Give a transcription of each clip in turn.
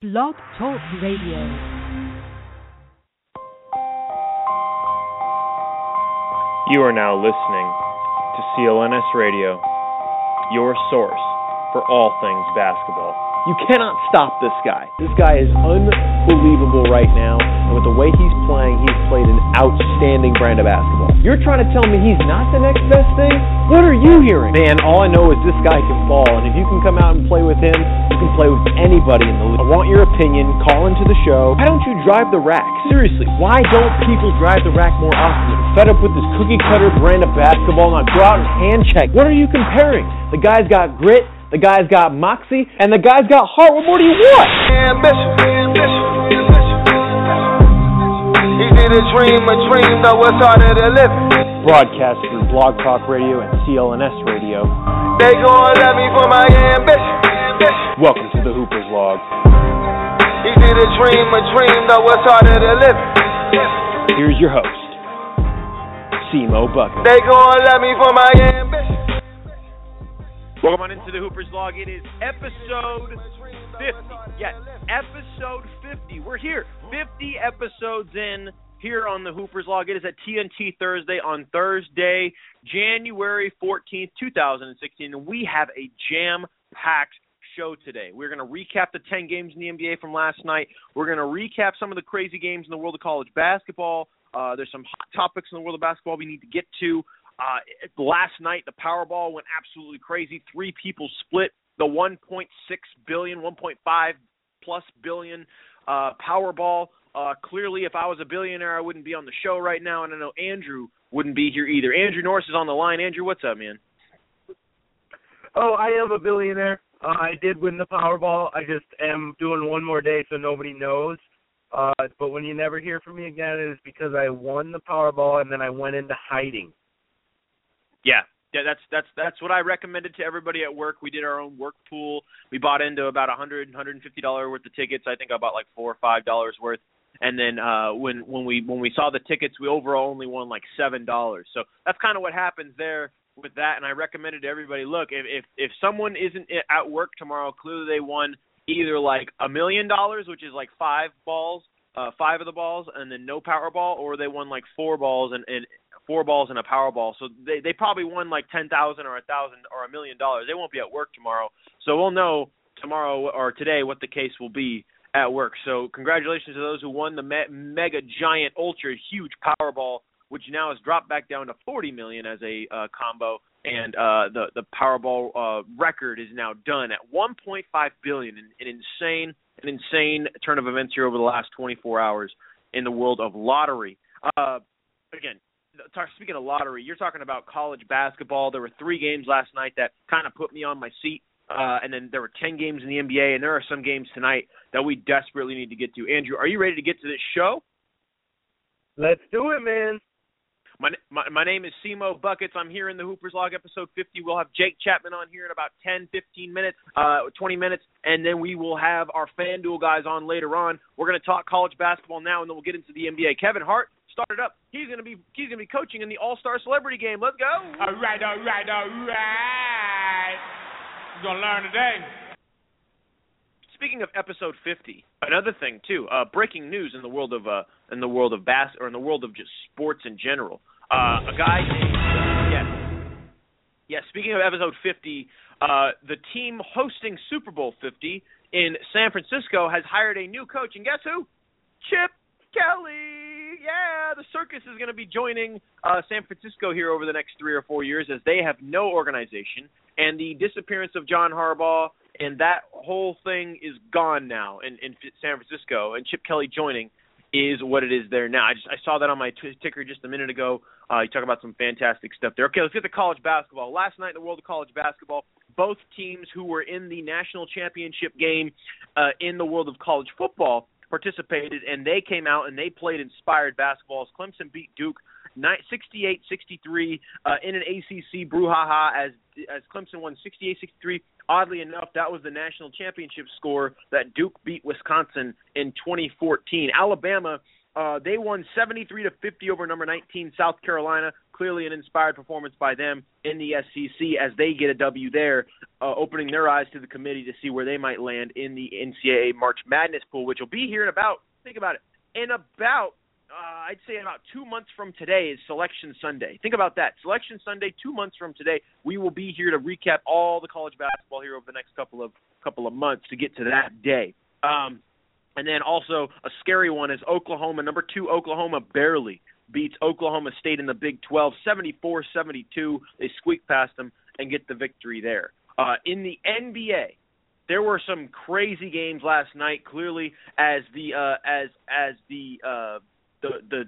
Blog Talk Radio. You are now listening to CLNS Radio, your source for all things basketball. You cannot stop this guy. This guy is unbelievable right now, and with the way he's playing, he's played an outstanding brand of basketball. You're trying to tell me he's not the next best thing? What are you hearing? Man, all I know is this guy can ball, and if you can come out and play with him, you can play with anybody in the league. I want your opinion. Call into the show. Why don't you drive the rack? Seriously, why don't people drive the rack more often? You're fed up with this cookie cutter brand of basketball, now go out and hand check. What are you comparing? The guy's got grit. The guy's got moxie, and the guy's got heart. What more do you want? Ambition, ambition, ambition. He did a dream, a dream, though it's harder to live. Broadcast through Blog Talk Radio and CLNS Radio. They gon' love me for my ambition, ambition. Welcome to the Hooper's Log. He did a dream, a dream, though it's harder to live. Here's your host, Cmo Bucket. They gon' love me for my ambition. Welcome on into the Hooper's Log. It is episode 50. Yes, episode 50. We're here, 50 episodes in here on the Hooper's Log. It is at TNT Thursday on Thursday, January 14th, 2016. And we have a jam packed show today. We're going to recap the 10 games in the NBA from last night. We're going to recap some of the crazy games in the world of college basketball. Uh, there's some hot topics in the world of basketball we need to get to. Uh, last night, the Powerball went absolutely crazy. Three people split the 1.6 billion, 1.5 plus billion uh, Powerball. Uh, clearly, if I was a billionaire, I wouldn't be on the show right now, and I know Andrew wouldn't be here either. Andrew Norris is on the line. Andrew, what's up, man? Oh, I am a billionaire. Uh, I did win the Powerball. I just am doing one more day so nobody knows. Uh, but when you never hear from me again, it is because I won the Powerball and then I went into hiding. Yeah, yeah, that's that's that's what I recommended to everybody at work. We did our own work pool. We bought into about a hundred, hundred and fifty dollar worth of tickets. I think I bought like four or five dollars worth. And then uh when when we when we saw the tickets, we overall only won like seven dollars. So that's kind of what happens there with that. And I recommended to everybody, look, if if if someone isn't at work tomorrow, clearly they won either like a million dollars, which is like five balls, uh five of the balls, and then no Powerball, or they won like four balls and and four balls and a Powerball. So they they probably won like ten thousand or a thousand or a million dollars. They won't be at work tomorrow, so we'll know tomorrow or today what the case will be at work. So congratulations to those who won the me- mega giant ultra huge Powerball, which now has dropped back down to forty million as a uh, combo. And uh, the the Powerball uh, record is now done at 1.5 billion, an, an insane an insane turn of events here over the last 24 hours in the world of lottery. Uh, again, speaking of lottery, you're talking about college basketball. There were three games last night that kind of put me on my seat, uh, and then there were ten games in the NBA, and there are some games tonight that we desperately need to get to. Andrew, are you ready to get to this show? Let's do it, man. My, my my name is Cmo Buckets. I'm here in the Hoopers Log episode 50. We'll have Jake Chapman on here in about 10, 15 minutes, uh, 20 minutes, and then we will have our FanDuel guys on later on. We're going to talk college basketball now, and then we'll get into the NBA. Kevin Hart started up. He's going to be he's going to be coaching in the All Star Celebrity Game. Let's go. All right, all right, all right. You're gonna learn today. Speaking of episode 50, another thing too. Uh, breaking news in the world of uh, in the world of bas or in the world of just sports in general. Uh, a guy named yes, yes. Speaking of episode 50, uh, the team hosting Super Bowl 50 in San Francisco has hired a new coach, and guess who? Chip Kelly. Yeah, the circus is going to be joining uh, San Francisco here over the next three or four years as they have no organization, and the disappearance of John Harbaugh and that whole thing is gone now in, in San Francisco. And Chip Kelly joining is what it is there now. I just I saw that on my t- ticker just a minute ago. Uh, you talk about some fantastic stuff there. Okay, let's get to college basketball. Last night in the world of college basketball, both teams who were in the national championship game uh, in the world of college football participated, and they came out and they played inspired basketballs. Clemson beat Duke 68-63 uh, in an ACC brouhaha as as Clemson won 68-63. Oddly enough, that was the national championship score that Duke beat Wisconsin in 2014. Alabama uh, they won 73 to 50 over number 19 South Carolina. clearly an inspired performance by them in the SEC as they get a W there, uh, opening their eyes to the committee to see where they might land in the NCAA March Madness pool, which will be here in about think about it in about uh, I'd say about two months from today is Selection Sunday. Think about that. Selection Sunday, two months from today, we will be here to recap all the college basketball here over the next couple of couple of months to get to that day. Um, and then also a scary one is Oklahoma, number two Oklahoma barely beats Oklahoma State in the Big 12, 74-72. They squeak past them and get the victory there. Uh, in the NBA, there were some crazy games last night. Clearly, as the uh, as as the uh, the the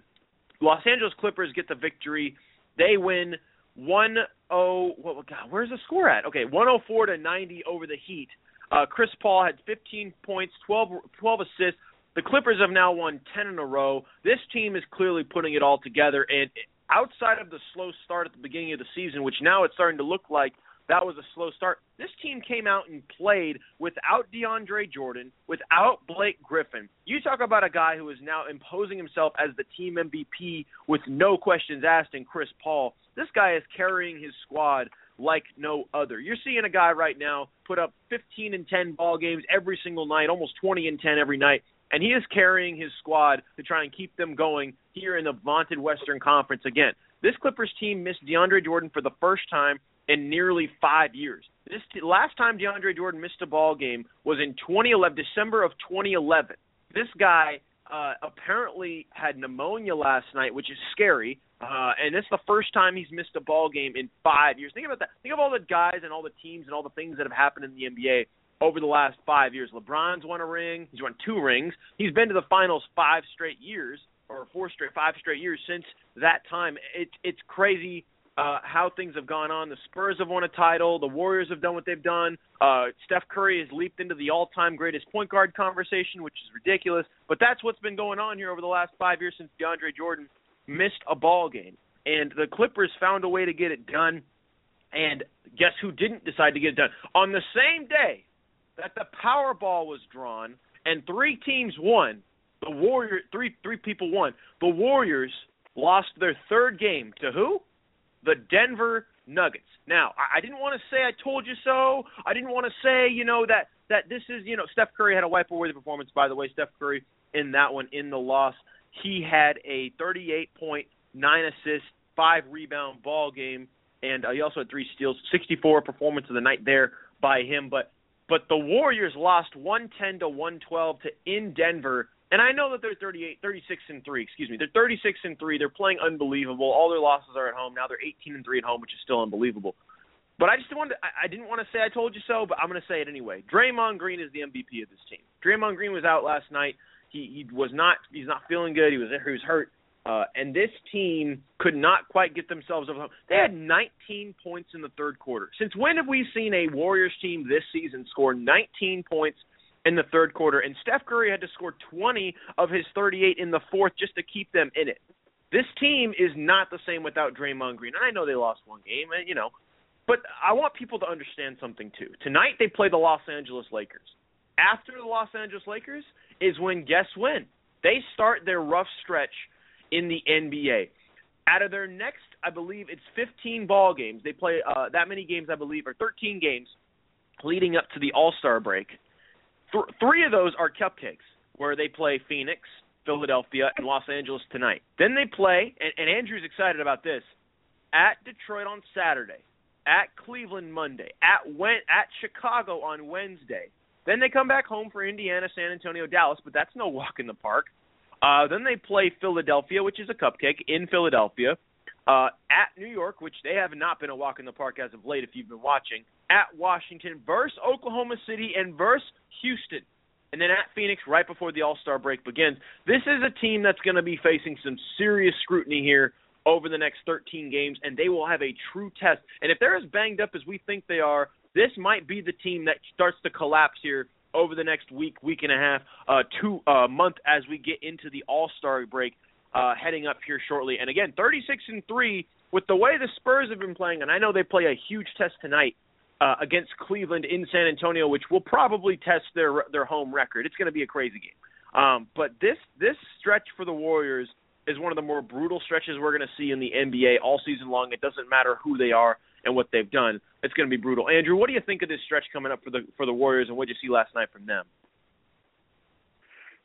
Los Angeles Clippers get the victory, they win one oh what God, where's the score at? Okay, 104 to 90 over the Heat. Uh, Chris Paul had 15 points, 12 12 assists. The Clippers have now won 10 in a row. This team is clearly putting it all together and outside of the slow start at the beginning of the season, which now it's starting to look like that was a slow start. This team came out and played without DeAndre Jordan, without Blake Griffin. You talk about a guy who is now imposing himself as the team MVP with no questions asked in Chris Paul. This guy is carrying his squad like no other. You're seeing a guy right now put up 15 and 10 ball games every single night, almost 20 and 10 every night, and he is carrying his squad to try and keep them going here in the vaunted Western Conference again. This Clippers team missed DeAndre Jordan for the first time in nearly five years. This last time DeAndre Jordan missed a ball game was in 2011, December of 2011. This guy uh, apparently had pneumonia last night, which is scary. Uh, and it's the first time he's missed a ball game in five years. Think about that. Think of all the guys and all the teams and all the things that have happened in the NBA over the last five years. LeBron's won a ring. He's won two rings. He's been to the finals five straight years, or four straight, five straight years since that time. It, it's crazy uh, how things have gone on. The Spurs have won a title. The Warriors have done what they've done. Uh, Steph Curry has leaped into the all-time greatest point guard conversation, which is ridiculous. But that's what's been going on here over the last five years since DeAndre Jordan missed a ball game. And the Clippers found a way to get it done. And guess who didn't decide to get it done? On the same day that the Powerball was drawn and three teams won, the Warrior three three people won. The Warriors lost their third game to who? The Denver Nuggets. Now, I, I didn't want to say I told you so. I didn't want to say, you know, that that this is, you know, Steph Curry had a wipe worthy performance. By the way, Steph Curry in that one in the loss, he had a 38 point, nine assist, five rebound ball game, and uh, he also had three steals. 64 performance of the night there by him, but but the Warriors lost 110 to 112 to in Denver and I know that they're 38, 36 and three. Excuse me, they're 36 and three. They're playing unbelievable. All their losses are at home now. They're 18 and three at home, which is still unbelievable. But I just wanted, to, I, didn't want to say I told you so, but I'm going to say it anyway. Draymond Green is the MVP of this team. Draymond Green was out last night. He he was not he's not feeling good. He was he was hurt. Uh, and this team could not quite get themselves over. They had 19 points in the third quarter. Since when have we seen a Warriors team this season score 19 points in the third quarter, and Steph Curry had to score 20 of his 38 in the fourth just to keep them in it. This team is not the same without Draymond Green. I know they lost one game, and you know, but I want people to understand something too. Tonight they play the Los Angeles Lakers. After the Los Angeles Lakers is when guess when they start their rough stretch in the NBA. Out of their next, I believe it's 15 ball games. They play uh, that many games, I believe, or 13 games leading up to the All Star break Th- three of those are cupcakes, where they play Phoenix, Philadelphia, and Los Angeles tonight. Then they play, and, and Andrew's excited about this, at Detroit on Saturday, at Cleveland Monday, at Wen- at Chicago on Wednesday. Then they come back home for Indiana, San Antonio, Dallas, but that's no walk in the park. Uh, then they play Philadelphia, which is a cupcake in Philadelphia. Uh, at New York, which they have not been a walk in the park as of late, if you've been watching. At Washington, versus Oklahoma City, and versus Houston. And then at Phoenix, right before the All Star break begins. This is a team that's going to be facing some serious scrutiny here over the next 13 games, and they will have a true test. And if they're as banged up as we think they are, this might be the team that starts to collapse here over the next week, week and a half, uh, two uh, month as we get into the All Star break uh, heading up here shortly. And again, 36 and three with the way the Spurs have been playing, and I know they play a huge test tonight uh, against Cleveland in San Antonio, which will probably test their their home record. It's going to be a crazy game. Um, but this this stretch for the Warriors is one of the more brutal stretches we're going to see in the NBA all season long. It doesn't matter who they are and what they've done. It's going to be brutal. Andrew, what do you think of this stretch coming up for the for the Warriors, and what did you see last night from them?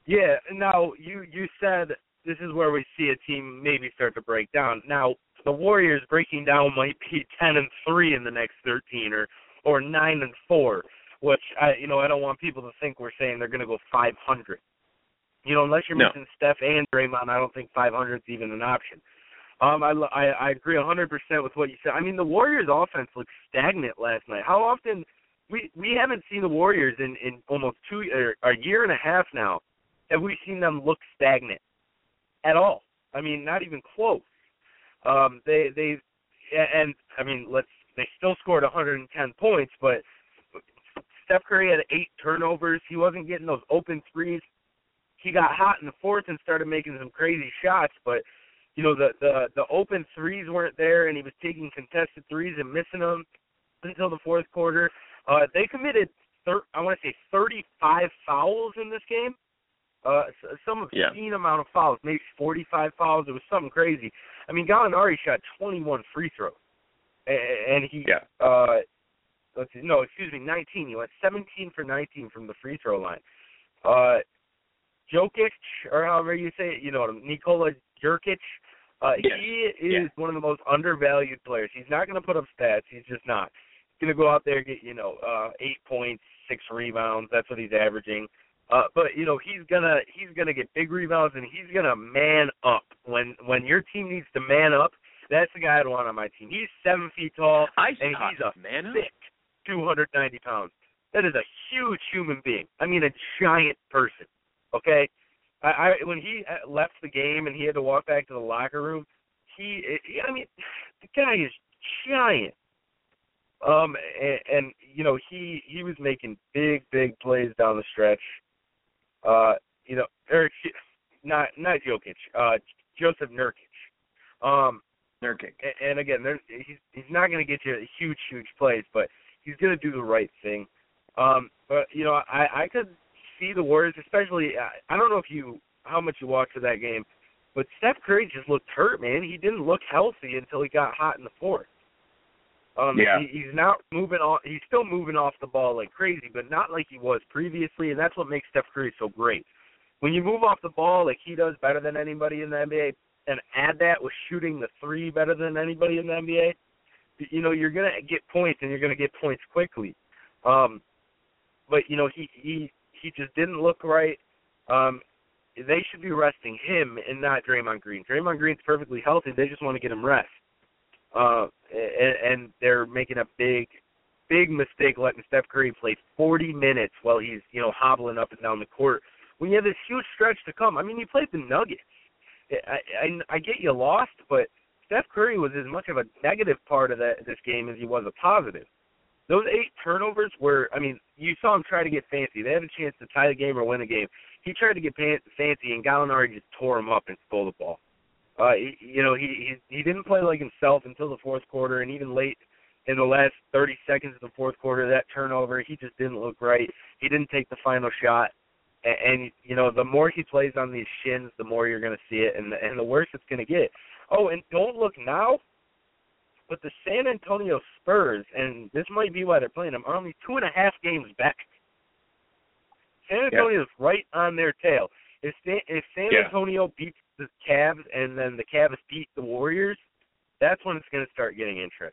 Yeah. Now you you said this is where we see a team maybe start to break down. Now the Warriors breaking down might be ten and three in the next thirteen, or or nine and four, which I you know I don't want people to think we're saying they're going to go five hundred. You know, unless you're no. missing Steph and Draymond, I don't think 500 is even an option. Um, I, I I agree 100% with what you said. I mean, the Warriors' offense looked stagnant last night. How often we we haven't seen the Warriors in in almost two or a year and a half now. Have we seen them look stagnant at all? I mean, not even close. Um, they they and I mean, let's they still scored 110 points, but Steph Curry had eight turnovers. He wasn't getting those open threes he got hot in the fourth and started making some crazy shots, but you know the the the open threes weren't there, and he was taking contested threes and missing them until the fourth quarter. Uh, they committed thir- I want to say 35 fouls in this game. Uh, some obscene yeah. amount of fouls, maybe 45 fouls. It was something crazy. I mean, Gallinari shot 21 free throws, and he yeah. uh, let's see, no, excuse me, 19. He went 17 for 19 from the free throw line. Uh, Jokic, or however you say it, you know Nikola Jokic. Uh, yes. He is yeah. one of the most undervalued players. He's not going to put up stats. He's just not. He's going to go out there and get you know uh, eight points, six rebounds. That's what he's averaging. Uh, but you know he's gonna he's gonna get big rebounds and he's gonna man up when when your team needs to man up. That's the guy I'd want on my team. He's seven feet tall I and he's a man thick, 290 pounds. That is a huge human being. I mean, a giant person. Okay, I, I when he uh, left the game and he had to walk back to the locker room, he, I mean, the guy is giant. Um, and, and you know he he was making big big plays down the stretch. Uh, you know, Eric, not not Jokic, uh, Jusuf Nurkic. Um, Nurkic. And, and again, there's, he's he's not going to get you huge huge plays, but he's going to do the right thing. Um, but you know, I I could see the Warriors, especially. I don't know if you how much you watched of that game, but Steph Curry just looked hurt, man. He didn't look healthy until he got hot in the fourth. Um, yeah. he, he's not moving off. He's still moving off the ball like crazy, but not like he was previously, and that's what makes Steph Curry so great. When you move off the ball like he does better than anybody in the NBA, and add that with shooting the three better than anybody in the NBA, you know you're gonna get points, and you're gonna get points quickly. Um, but you know he he he just didn't look right. Um, they should be resting him and not Draymond Green. Draymond Green's perfectly healthy. They just want to get him rest. Uh, and, and they're making a big, big mistake letting Steph Curry play 40 minutes while he's you know hobbling up and down the court. When you have this huge stretch to come, I mean, you played the Nuggets. I, I I get you lost, but Steph Curry was as much of a negative part of that this game as he was a positive. Those eight turnovers were, I mean, you saw him try to get fancy. They had a chance to tie the game or win the game. He tried to get fancy, and Gallinari just tore him up and stole the ball. Uh, he, you know, he, he he didn't play like himself until the fourth quarter, and even late in the last 30 seconds of the fourth quarter, that turnover, he just didn't look right. He didn't take the final shot, and, and you know, the more he plays on these shins, the more you're going to see it, and the, and the worse it's going to get. Oh, and don't look now, but the San Antonio Spurs, and this might be why they're playing them, are only two and a half games back. San Antonio's yeah. right on their tail. If San, if San yeah. Antonio beats the Cavs and then the Cavs beat the Warriors, that's when it's going to start getting interesting.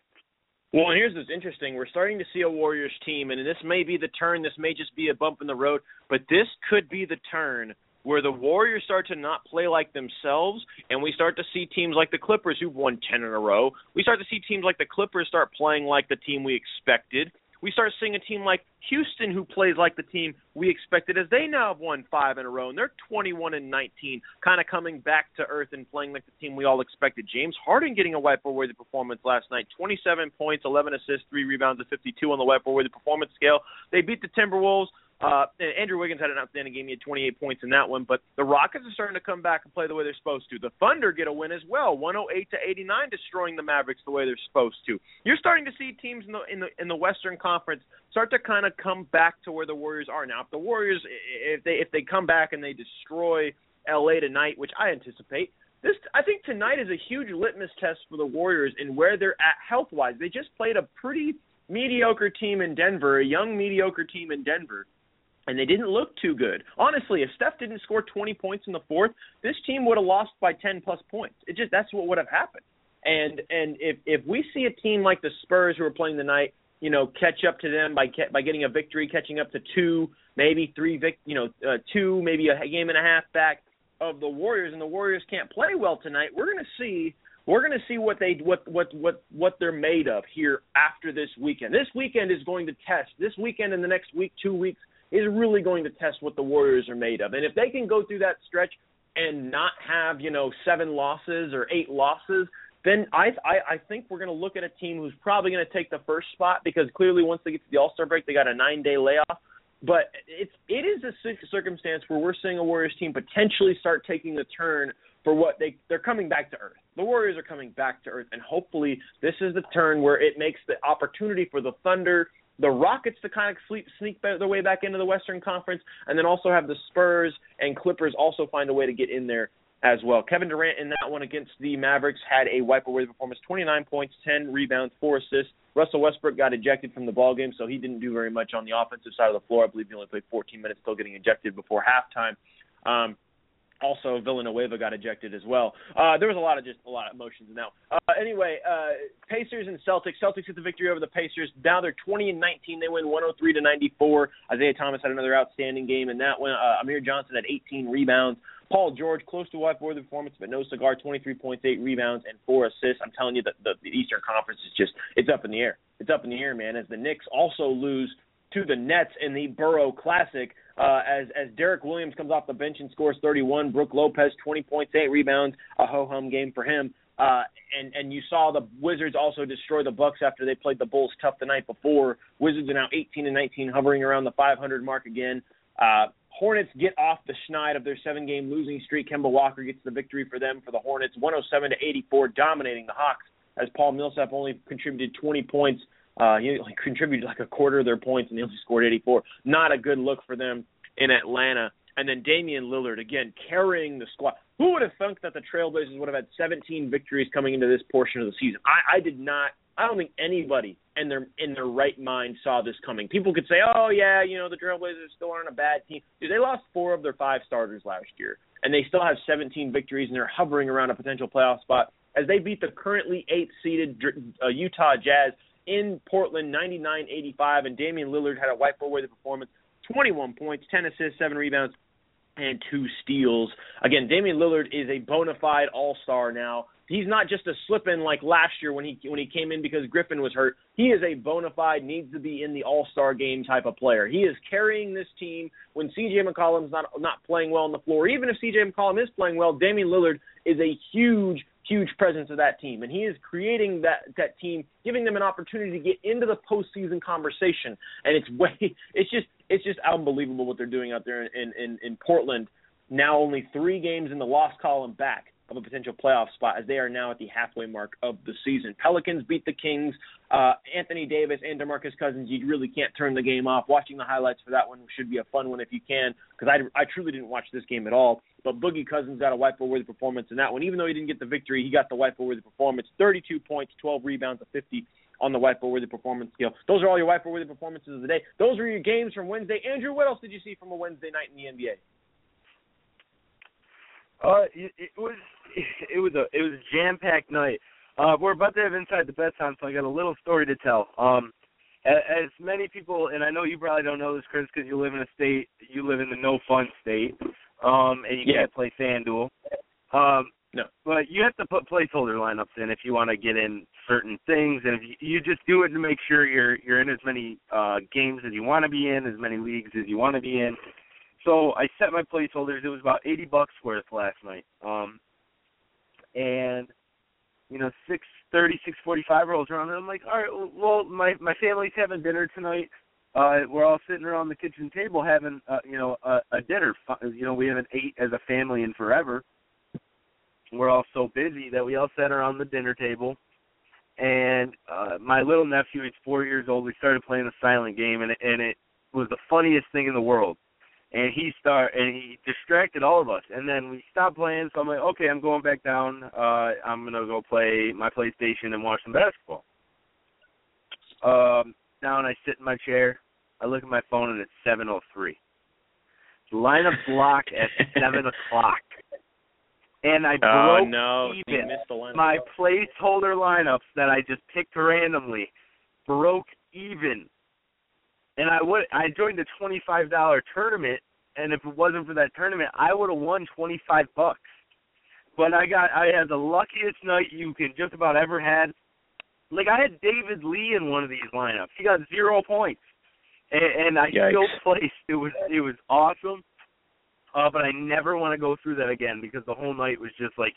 Well, and here's what's interesting. We're starting to see a Warriors team, and this may be the turn. This may just be a bump in the road, but this could be the turn where the Warriors start to not play like themselves, and we start to see teams like the Clippers, who've won 10 in a row. We start to see teams like the Clippers start playing like the team we expected. We start seeing a team like Houston who plays like the team we expected, as they now have won five in a row, and they're 21 and 19, kind of coming back to earth and playing like the team we all expected. James Harden getting a wiper-worthy performance last night, 27 points, 11 assists, three rebounds, and 52 on the wiper-worthy performance scale. They beat the Timberwolves. Uh, Andrew Wiggins had an outstanding game. He had 28 points in that one. But the Rockets are starting to come back and play the way they're supposed to. The Thunder get a win as well, 108 to 89, destroying the Mavericks the way they're supposed to. You're starting to see teams in the in the in the Western Conference start to kind of come back to where the Warriors are now. If the Warriors, if they if they come back and they destroy LA tonight, which I anticipate, this I think tonight is a huge litmus test for the Warriors in where they're at health wise. They just played a pretty mediocre team in Denver, a young mediocre team in Denver. And they didn't look too good. Honestly, if Steph didn't score 20 points in the fourth, this team would have lost by 10 plus points. It just that's what would have happened. And and if if we see a team like the Spurs who are playing tonight, you know, catch up to them by by getting a victory, catching up to two, maybe three, vic, you know, uh, two, maybe a game and a half back of the Warriors, and the Warriors can't play well tonight. We're going to see we're going to see what they what what what what they're made of here after this weekend. This weekend is going to test. This weekend and the next week, two weeks is really going to test what the Warriors are made of. And if they can go through that stretch and not have you know seven losses or eight losses, then I I, I think we're going to look at a team who's probably going to take the first spot because clearly once they get to the All Star break, they got a nine day layoff. But it's it is a circumstance where we're seeing a Warriors team potentially start taking the turn for what they they're coming back to earth. The Warriors are coming back to earth, and hopefully this is the turn where it makes the opportunity for the Thunder, the Rockets to kind of sleep, sneak their way back into the Western Conference, and then also have the Spurs and Clippers also find a way to get in there as well. Kevin Durant in that one against the Mavericks had a wiper-worthy performance: 29 points, 10 rebounds, four assists. Russell Westbrook got ejected from the ball game, so he didn't do very much on the offensive side of the floor. I believe he only played 14 minutes, still getting ejected before halftime. Um, also, Villanueva got ejected as well. Uh, there was a lot of just a lot of emotions now. Uh, anyway, uh, Pacers and Celtics. Celtics get the victory over the Pacers. Now they're 20 and 19. They win 103 to 94. Isaiah Thomas had another outstanding game in that one. Uh, Amir Johnson had 18 rebounds. Paul George, close to wipe worthy performance, but no cigar, 23 points, 8 rebounds, and 4 assists. I'm telling you, that the, the Eastern Conference is just, it's up in the air. It's up in the air, man, as the Knicks also lose to the Nets in the Borough Classic. Uh, as as Derek Williams comes off the bench and scores 31, Brook Lopez 20 points, 8 rebounds, a ho hum game for him. Uh, and and you saw the Wizards also destroy the Bucks after they played the Bulls tough the night before. Wizards are now 18 and 19, hovering around the 500 mark again. Uh, Hornets get off the schneid of their seven game losing streak. Kemba Walker gets the victory for them for the Hornets, 107 to 84, dominating the Hawks as Paul Millsap only contributed 20 points. Uh, he contributed like a quarter of their points and he only scored 84. Not a good look for them in Atlanta. And then Damian Lillard again carrying the squad. Who would have thunk that the Trailblazers would have had 17 victories coming into this portion of the season? I, I did not. I don't think anybody in their in their right mind saw this coming. People could say, "Oh yeah, you know the Trailblazers still aren't a bad team." Dude, they lost four of their five starters last year, and they still have 17 victories, and they're hovering around a potential playoff spot as they beat the currently eighth seeded uh, Utah Jazz in Portland, 99-85, and Damian Lillard had a whiteboard-worthy performance, 21 points, 10 assists, seven rebounds, and two steals. Again, Damian Lillard is a bona fide all-star now he's not just a slip in like last year when he when he came in because Griffin was hurt. He is a bona fide needs to be in the All Star game type of player. He is carrying this team when C.J. McCollum's not not playing well on the floor. Even if C.J. McCollum is playing well, Damian Lillard is a huge huge presence of that team, and he is creating that that team, giving them an opportunity to get into the postseason conversation. And it's way it's just it's just unbelievable what they're doing out there in in, in Portland. Now only three games in the loss column back of a potential playoff spot as they are now at the halfway mark of the season. Pelicans beat the Kings. Uh, Anthony Davis and DeMarcus Cousins, you really can't turn the game off. Watching the highlights for that one should be a fun one if you can, because I, I truly didn't watch this game at all. But Boogie Cousins got a wipe-worthy performance in that one. Even though he didn't get the victory, he got the wipe-worthy performance. 32 points, 12 rebounds, a 50 on the wipe-worthy performance scale. Those are all your wipe-worthy performances of the day. Those were your games from Wednesday. Andrew, what else did you see from a Wednesday night in the NBA? Uh, it, it was it was a it was a jam packed night. Uh, we're about to have inside the on, so I got a little story to tell. Um, as, many people, and I know you probably don't know this, Chris, because you live in a state, you live in the no fun state, um, and you yeah. can't play FanDuel. Um, no. But you have to put placeholder lineups in if you want to get in certain things, and if you, you just do it to make sure you're you're in as many uh, games as you want to be in, as many leagues as you want to be in. So I set my placeholders. It was about eighty bucks worth last night. Um, and you know six thirty, six forty five rolls around, and I'm like, all right, well, my my family's having dinner tonight. Uh, we're all sitting around the kitchen table having, uh, you know, a, a dinner. You know, we haven't ate as a family in forever. We're all so busy that we all sat around the dinner table, and uh, my little nephew, he's four years old. We started playing a silent game, and it, and it was the funniest thing in the world and he start and he distracted all of us. And then we stopped playing, so I'm like, okay, I'm going back down. Uh, I'm gonna go play my PlayStation and watch some basketball. Um, down, I sit in my chair. I look at my phone, and it's 7:03. Lineup block at seven o'clock, and I Oh broke no, you even missed the lineup. my placeholder lineups that I just picked randomly broke even. And I would I joined the twenty five dollar tournament and if it wasn't for that tournament I would have won twenty five bucks. But I got I had the luckiest night you can just about ever had. Like I had David Lee in one of these lineups. He got zero points. And, and I Yikes. still placed. It was it was awesome. Uh but I never want to go through that again because the whole night was just like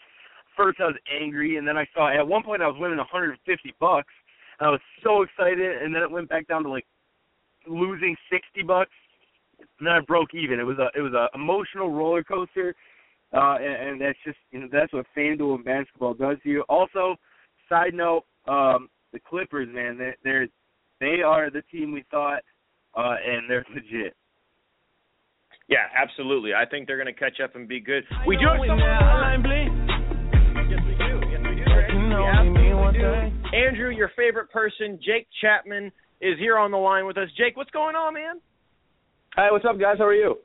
first I was angry, and then I saw at one point I was winning 150 bucks. And I was so excited, and then it went back down to like losing 60 bucks. And then I broke even. It was a it was a emotional roller coaster, uh, and, and that's just you know that's what FanDuel and basketball does to you. Also, side note, um, the Clippers, man, they they're they are the team we thought, uh, and they're legit. Yeah, absolutely. I think they're going to catch up and be good. We do have someone on the line. Yes, we do. Yes, we do. Greg. We absolutely do. Andrew, your favorite person, Jake Chapman, is here on the line with us. Jake, what's going on, man? Hi, what's up, guys? How are you?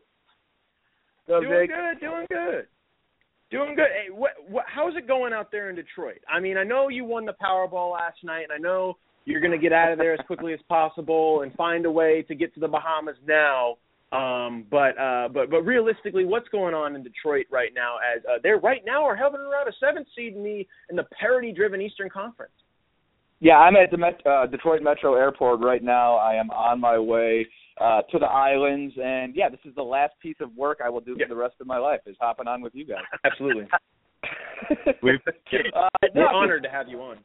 What's doing good, doing good. Doing good. Hey, what, what, how's it going out there in Detroit? I mean, I know you won the Powerball last night, and I know you're going to get out of there as quickly as possible and find a way to get to the Bahamas now. Um, but uh, but but realistically, what's going on in Detroit right now? As uh, they're right now are hovering around a seventh seed in the in the parity-driven Eastern Conference. Yeah, I'm at the Met- uh, Detroit Metro Airport right now. I am on my way uh, to the islands, and yeah, this is the last piece of work I will do Yeah. for the rest of my life is hopping on with you guys. Absolutely, We've, uh, we're no, honored to have you on.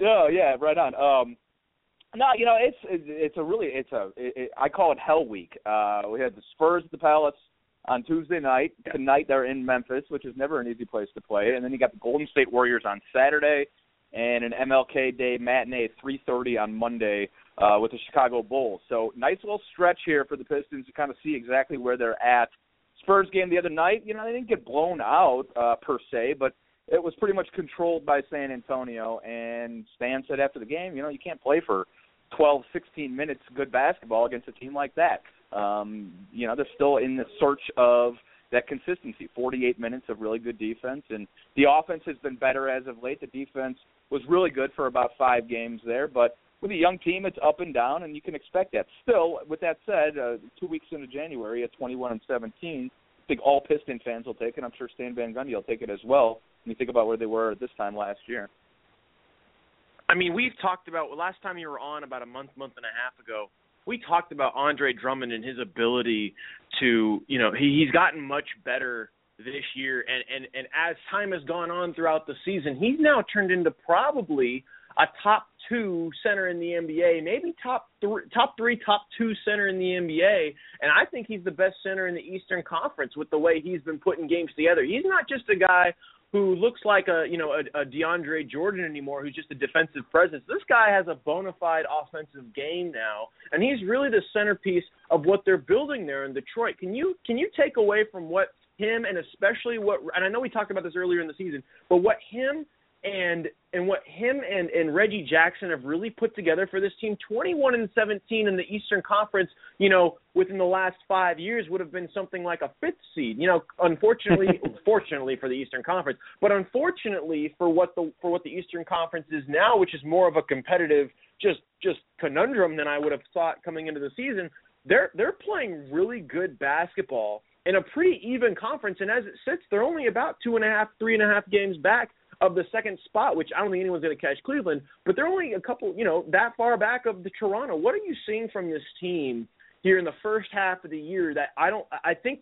Oh yeah, right on. Um, no, you know it's it's, it's a really it's a it, it, I call it Hell Week. Uh, we had the Spurs at the Palace on Tuesday night. Tonight they're in Memphis, which is never an easy place to play. And then you got the Golden State Warriors on Saturday, and an MLK Day matinee at 3:30 on Monday uh, with the Chicago Bulls. So nice little stretch here for the Pistons to kind of see exactly where they're at. Spurs game the other night, you know, they didn't get blown out uh, per se, but it was pretty much controlled by San Antonio. And Stan said after the game, you know, you can't play for 12, 16 minutes good basketball against a team like that. Um, you know, they're still in the search of that consistency. 48 minutes of really good defense, and the offense has been better as of late. The defense was really good for about five games there, but with a young team, it's up and down, and you can expect that. Still, with that said, uh, two weeks into January at 21 and 17, I think all Piston fans will take it. I'm sure Stan Van Gundy will take it as well. When you think about where they were at this time last year. I mean, we've talked about last time you were on about a month, month and a half ago. We talked about Andre Drummond and his ability to, you know, he, he's gotten much better this year, and and and as time has gone on throughout the season, he's now turned into probably a top two center in the NBA, maybe top three, top three, top two center in the NBA, and I think he's the best center in the Eastern Conference with the way he's been putting games together. He's not just a guy who looks like a you know a, a DeAndre Jordan anymore, who's just a defensive presence. This guy has a bona fide offensive game now, and he's really the centerpiece of what they're building there in Detroit. Can you can you take away from what him and especially what and I know we talked about this earlier in the season, but what him and and what him and and Reggie Jackson have really put together for this team 21 and 17 in the Eastern Conference you know within the last 5 years would have been something like a fifth seed you know unfortunately fortunately for the Eastern Conference. But unfortunately for what the for what the Eastern Conference is now which is more of a competitive just just conundrum than I would have thought coming into the season they're they're playing really good basketball in a pretty even conference and as it sits they're only about two and a half three and a half games back of the second spot, which I don't think anyone's going to catch Cleveland, but they're only a couple, you know, that far back of the Toronto. What are you seeing from this team here in the first half of the year that I don't, I think,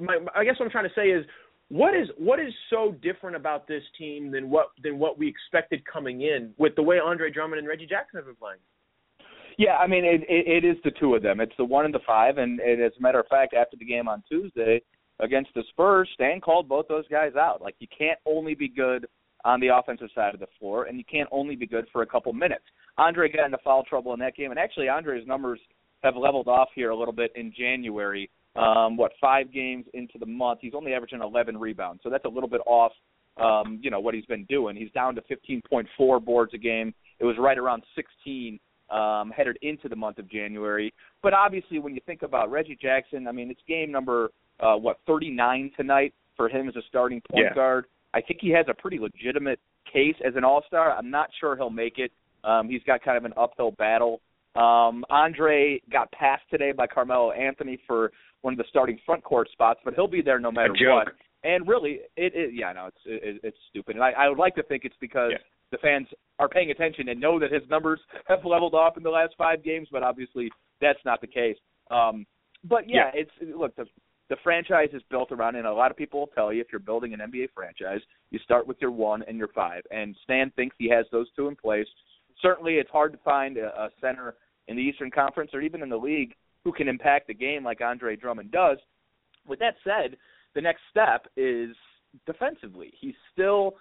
my, I guess what I'm trying to say is, what is what is so different about this team than what than what we expected coming in with the way Andre Drummond and Reggie Jackson have been playing? Yeah, I mean it, it, it is the two of them. It's the one and the five, and, and as a matter of fact, after the game on Tuesday against the Spurs, Stan called both those guys out. Like you can't only be good on the offensive side of the floor, and you can't only be good for a couple minutes. Andre got into foul trouble in that game, and actually Andre's numbers have leveled off here a little bit in January. Um, what five games into the month, he's only averaging 11 rebounds, so that's a little bit off. Um, you know what he's been doing. He's down to 15.4 boards a game. It was right around 16 um, headed into the month of January. But obviously, when you think about Reggie Jackson, I mean, it's game number uh, what 39 tonight for him as a starting point Yeah. guard. I think he has a pretty legitimate case as an All Star. I'm not sure he'll make it. Um, he's got kind of an uphill battle. Um, Andre got passed today by Carmelo Anthony for one of the starting front court spots, but he'll be there no matter what. And really, it, it yeah, no, it's it, it's stupid. And I, I would like to think it's because Yeah. The fans are paying attention and know that his numbers have leveled off in the last five games, but obviously that's not the case. Um, but yeah, it's look the the franchise is built around, and a lot of people will tell you if you're building an NBA franchise, you start with your one and your five. And Stan thinks he has those two in place. Certainly, it's hard to find a, a center in the Eastern Conference or even in the league who can impact the game like Andre Drummond does. With that said, the next step is defensively. He's still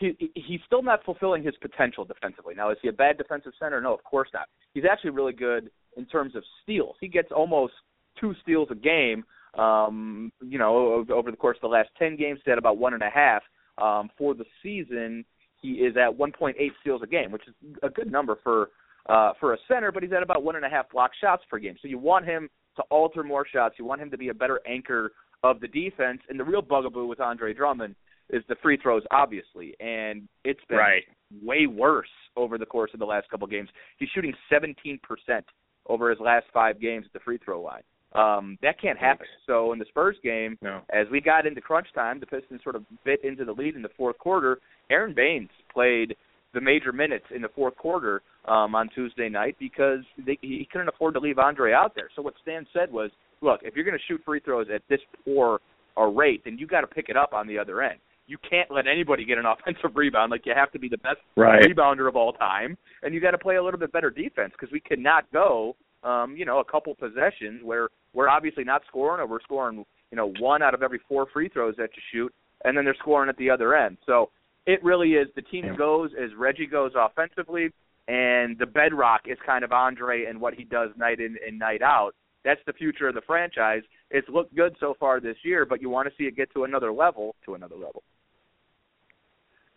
he he's still not fulfilling his potential defensively. Now, is he a bad defensive center? No, of course not. He's actually really good in terms of steals. He gets almost two steals a game. Um, you know, over the course of the last ten games, he had about one and a half. Um, for the season, he is at 1.8 steals a game, which is a good number for uh, for a center. But he's at about one and a half block shots per game. So you want him to alter more shots. You want him to be a better anchor of the defense. And the real bugaboo with Andre Drummond is the free throws, obviously, and it's been Right. way worse over the course of the last couple of games. He's shooting 17% over his last five games at the free throw line. Um, that can't happen. So in the Spurs game, No. as we got into crunch time, the Pistons sort of bit into the lead in the fourth quarter. Aron Baynes played the major minutes in the fourth quarter um, on Tuesday night because they, he couldn't afford to leave Andre out there. So what Stan said was, look, if you're going to shoot free throws at this poor a rate, then you got to pick it up on the other end. You can't let anybody get an offensive rebound. Like you have to be the best Right. rebounder of all time, and you got to play a little bit better defense because we cannot go, um, you know, a couple possessions where we're obviously not scoring or we're scoring, you know, one out of every four free throws that you shoot, and then they're scoring at the other end. So it really is the team Yeah. goes as Reggie goes offensively, and the bedrock is kind of Andre and what he does night in and night out. That's the future of the franchise. It's looked good so far this year, but you want to see it get to another level, to another level.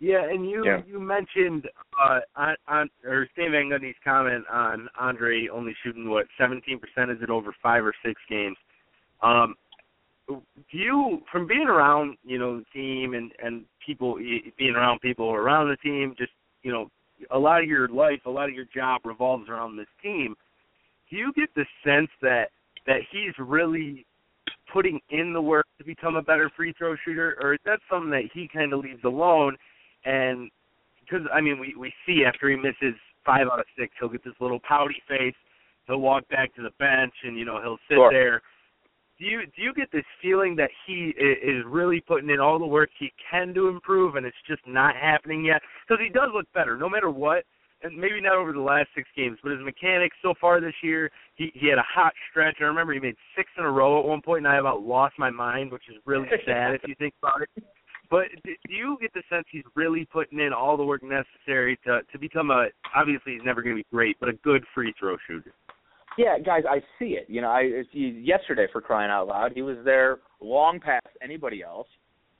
Yeah, and you Yeah. you mentioned uh on, on or Stan Van Gundy's comment on Andre only shooting what seventeen percent is it over five or six games. Um do you from being around, you know, the team and and people being around people around the team, just you know, a lot of your life, a lot of your job revolves around this team. Do you get the sense that that he's really putting in the work to become a better free throw shooter, or is that something that he kind of leaves alone? And because I mean, we we see after he misses five out of six, he'll get this little pouty face. He'll walk back to the bench, and you know he'll sit Sure. there. Do you do you get this feeling that he is really putting in all the work he can to improve, and it's just not happening yet? Because he does look better, no matter what. And maybe not over the last six games, but his mechanics so far this year, he he had a hot stretch. I remember he made six in a row at one point, and I about lost my mind, which is really sad if you think about it. But do you get the sense he's really putting in all the work necessary to to become a? Obviously, he's never going to be great, but a good free throw shooter. Yeah, guys, I see it. You know, I yesterday for crying out loud, he was there long past anybody else,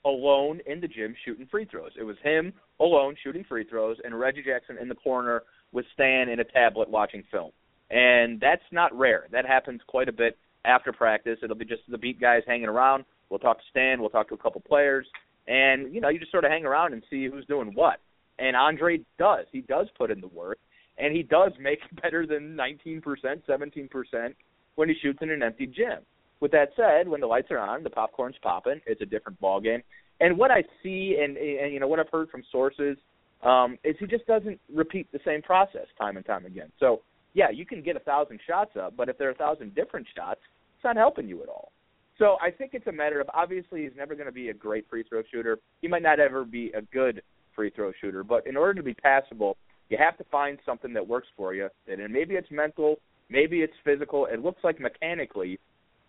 alone in the gym shooting free throws. It was him alone shooting free throws, and Reggie Jackson in the corner with Stan in a tablet watching film. And that's not rare. That happens quite a bit after practice. It'll be just the beat guys hanging around. We'll talk to Stan. We'll talk to a couple players, and you know, you just sort of hang around and see who's doing what. And Andre does. He does put in the work and he does make better than 19%, 17% when he shoots in an empty gym. With that said, when the lights are on, the popcorn's popping. It's a different ball game. And what I see, and, and you know what I've heard from sources, um, is he just doesn't repeat the same process time and time again. So yeah, you can get a thousand shots up, but if there are a thousand different shots, it's not helping you at all. So I think it's a matter of obviously he's never going to be a great free throw shooter. He might not ever be a good free throw shooter, but in order to be passable, you have to find something that works for you. And maybe it's mental, maybe it's physical. It looks like mechanically,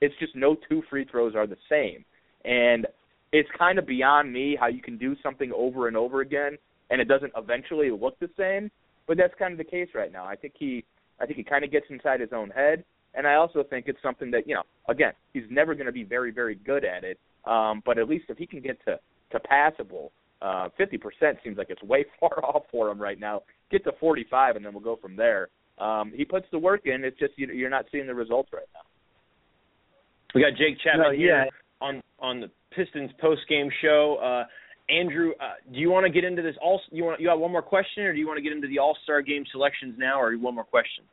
it's just no two free throws are the same. And it's kind of beyond me how you can do something over and over again and it doesn't eventually look the same. But that's kind of the case right now. I think he, I think he kind of gets inside his own head, And I also think it's something that you know, again, he's never going to be very, very good at it. Um, but at least if he can get to to passable, uh, 50% seems like it's way far off for him right now. Get to 45, and then we'll go from there. Um, he puts the work in. It's just you, you're not seeing the results right now. We got Jake Chapman No, here on on the Pistons post game show. Uh, Andrew, uh, do you want to get into this? All you want? You got one more question, or do you want to get into the All Star game selections now, or one more question?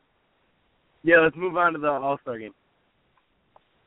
Yeah, let's move on to the All Star game.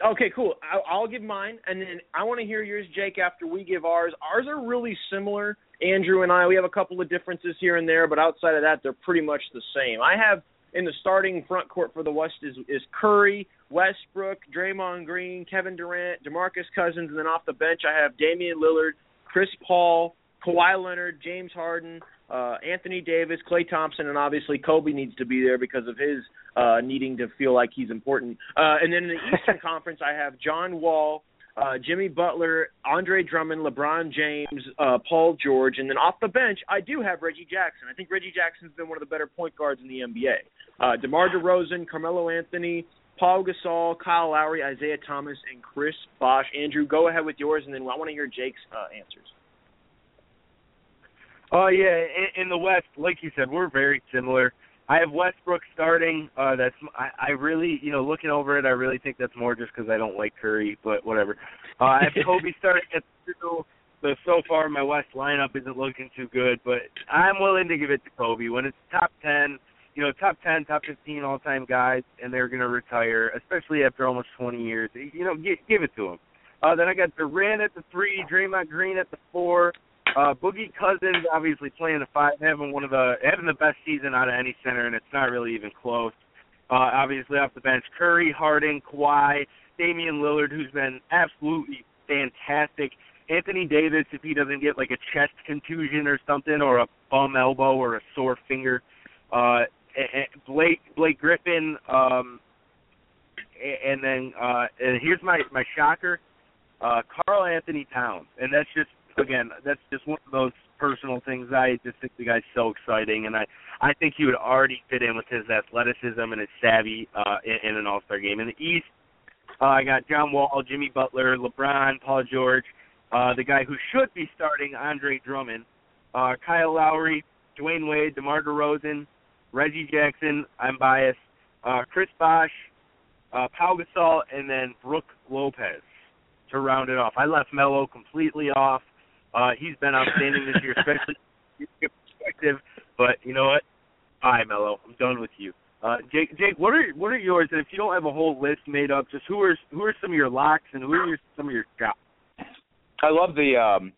Okay, cool. I'll give mine, and then I want to hear yours, Jake. After we give ours, ours are really similar. Andrew and I, we have a couple of differences here and there, but outside of that, they're pretty much the same. I have in the starting front court for the West is is Curry, Westbrook, Draymond Green, Kevin Durant, DeMarcus Cousins, and then off the bench I have Damian Lillard, Chris Paul, Kawhi Leonard, James Harden, uh, Anthony Davis, Klay Thompson, and obviously Kobe needs to be there because of his uh, needing to feel like he's important. Uh, and then in the Eastern Conference, I have John Wall, uh, Jimmy Butler, Andre Drummond, LeBron James, uh, Paul George, and then off the bench, I do have Reggie Jackson. I think Reggie Jackson's been one of the better point guards in the NBA. Uh, DeMar DeRozan, Carmelo Anthony, Paul Gasol, Kyle Lowry, Isaiah Thomas, and Chris Bosh. Andrew, go ahead with yours, and then I want to hear Jake's uh, answers. Oh yeah, in, in the West, like you said, we're very similar. I have Westbrook starting. Uh, that's I, I really, you know, looking over it, I really think that's more just because I don't like Curry, but whatever. Uh, I have Kobe starting at two. So so far, my West lineup isn't looking too good, but I'm willing to give it to Kobe when it's top ten. You know, top ten, top fifteen all-time guys, and they're going to retire, especially after almost 20 years. You know, give, give it to him. Uh, then I got Durant at the three, Draymond Green at the four, uh, Boogie Cousins obviously playing the five, having one of the having the best season out of any center, and it's not really even close. Uh, obviously off the bench, Curry, Harden, Kawhi, Damian Lillard, who's been absolutely fantastic. Anthony Davis, if he doesn't get like a chest contusion or something, or a bum elbow or a sore finger. Uh, Blake Blake Griffin, um, and then uh, and here's my my shocker, uh, Karl Anthony Towns, and that's just again, that's just one of those personal things. I just think the guy's so exciting, and I I think he would already fit in with his athleticism and his savvy uh, in, in an All Star game. In the East, uh, I got John Wall, Jimmy Butler, LeBron, Paul George, uh, the guy who should be starting, Andre Drummond, uh, Kyle Lowry, Dwyane Wade, DeMar DeRozan, Reggie Jackson. I'm biased. Uh, Chris Bosh, uh, Pau Gasol, and then Brooke Lopez to round it off. I left Melo completely off. Uh, he's been outstanding this year, especially from perspective. But you know what? Bye, Melo, I'm done with you. Uh, Jake, Jake, what are what are yours? And if you don't have a whole list made up, just who are who are some of your locks and who are your, some of your shots? I love the um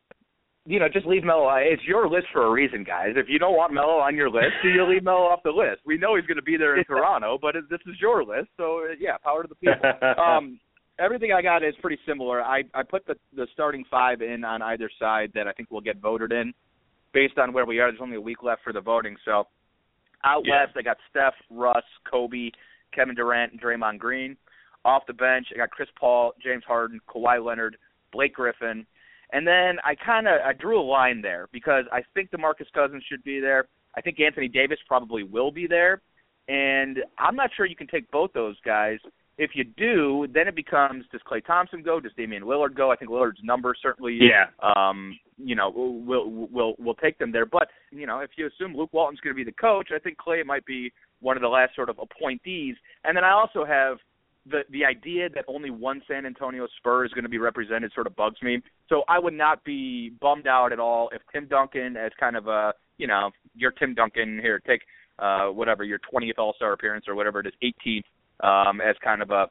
you know, just leave Melo. It's your list for a reason, guys. If you don't want Melo on your list, you leave Melo off the list. We know he's going to be there in Toronto, but this is your list, so uh, yeah, power to the people. Um, everything I got is pretty similar. I I put the the starting five in on either side that I think will get voted in, based on where we are. There's only a week left for the voting, so out Yeah. west I got Steph, Russ, Kobe, Kevin Durant, and Draymond Green. Off the bench I got Chris Paul, James Harden, Kawhi Leonard, Blake Griffin. And then I kind of I drew a line there because I think DeMarcus Cousins should be there. I think Anthony Davis probably will be there, and I'm not sure you can take both those guys. If you do, then it becomes does Klay Thompson go? Does Damian Lillard go? I think Lillard's number certainly, Yeah. um, you know, will will will take them there. But you know, if you assume Luke Walton's going to be the coach, I think Clay might be one of the last sort of appointees. And then I also have the the idea that only one San Antonio Spur is going to be represented sort of bugs me. So I would not be bummed out at all if Tim Duncan, as kind of a you know, you're Tim Duncan here, take uh whatever your 20th All Star appearance or whatever it is, 18th, um, as kind of a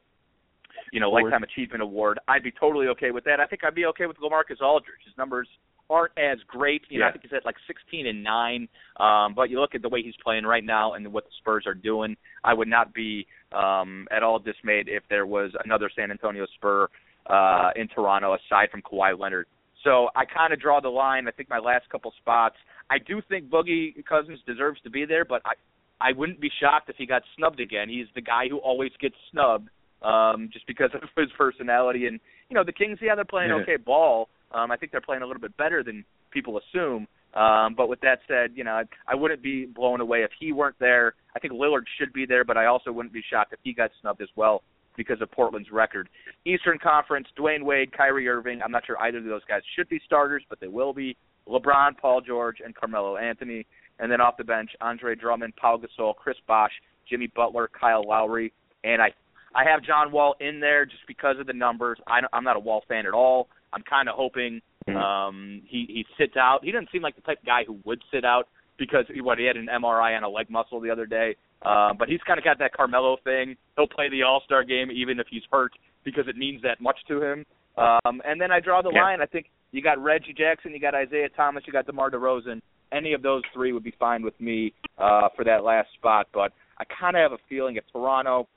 you know lifetime achievement award. I'd be totally okay with that. I think I'd be okay with LaMarcus Aldridge. His numbers aren't as great. You know, I think he's at like 16 and nine. Um, but you look at the way he's playing right now and what the Spurs are doing. I would not be um, at all dismayed if there was another San Antonio Spur uh, in Toronto aside from Kawhi Leonard. So I kind of draw the line. I think my last couple spots. I do think Boogie Cousins deserves to be there, but I I wouldn't be shocked if he got snubbed again. He's the guy who always gets snubbed um, just because of his personality. And you know, the Kings, yeah, they're playing Yeah. okay ball. Um, I think they're playing a little bit better than people assume. Um, but with that said, you know, I, I wouldn't be blown away if he weren't there. I think Lillard should be there, but I also wouldn't be shocked if he got snubbed as well because of Portland's record. Eastern Conference, Dwyane Wade, Kyrie Irving. I'm not sure either of those guys should be starters, but they will be. LeBron, Paul George, and Carmelo Anthony. And then off the bench, Andre Drummond, Paul Gasol, Chris Bosh, Jimmy Butler, Kyle Lowry, and I I have John Wall in there just because of the numbers. I, I'm not a Wall fan at all. I'm kind of hoping Mm-hmm. um, he he sits out. He doesn't seem like the type of guy who would sit out because he, what he had an MRI on a leg muscle the other day. Uh, but he's kind of got that Carmelo thing. He'll play the All Star game even if he's hurt because it means that much to him. Um, and then I draw the Yeah. line. I think you got Reggie Jackson, you got Isaiah Thomas, you got DeMar DeRozan. Any of those three would be fine with me uh, for that last spot. But I kind of have a feeling if Toronto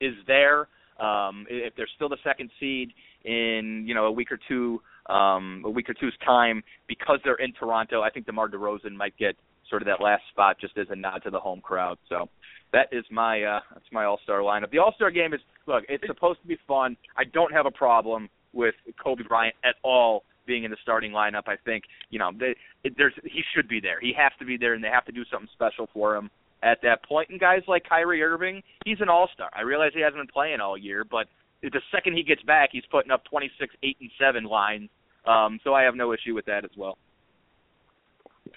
is there, um, if they're still the second seed in you know a week or two, um, a week or two's time, because they're in Toronto, I think DeMar DeRozan might get sort of that last spot just as a nod to the home crowd. So that is my uh, that's my All Star lineup. The All Star game is look, it's supposed to be fun. I don't have a problem with Kobe Bryant at all being in the starting lineup. I think you know they, it, there's he should be there. He has to be there, and they have to do something special for him at that point. And guys like Kyrie Irving, he's an All Star. I realize he hasn't been playing all year, but the second he gets back, he's putting up 26, 8, and 7 lines. Um, so I have no issue with that as well.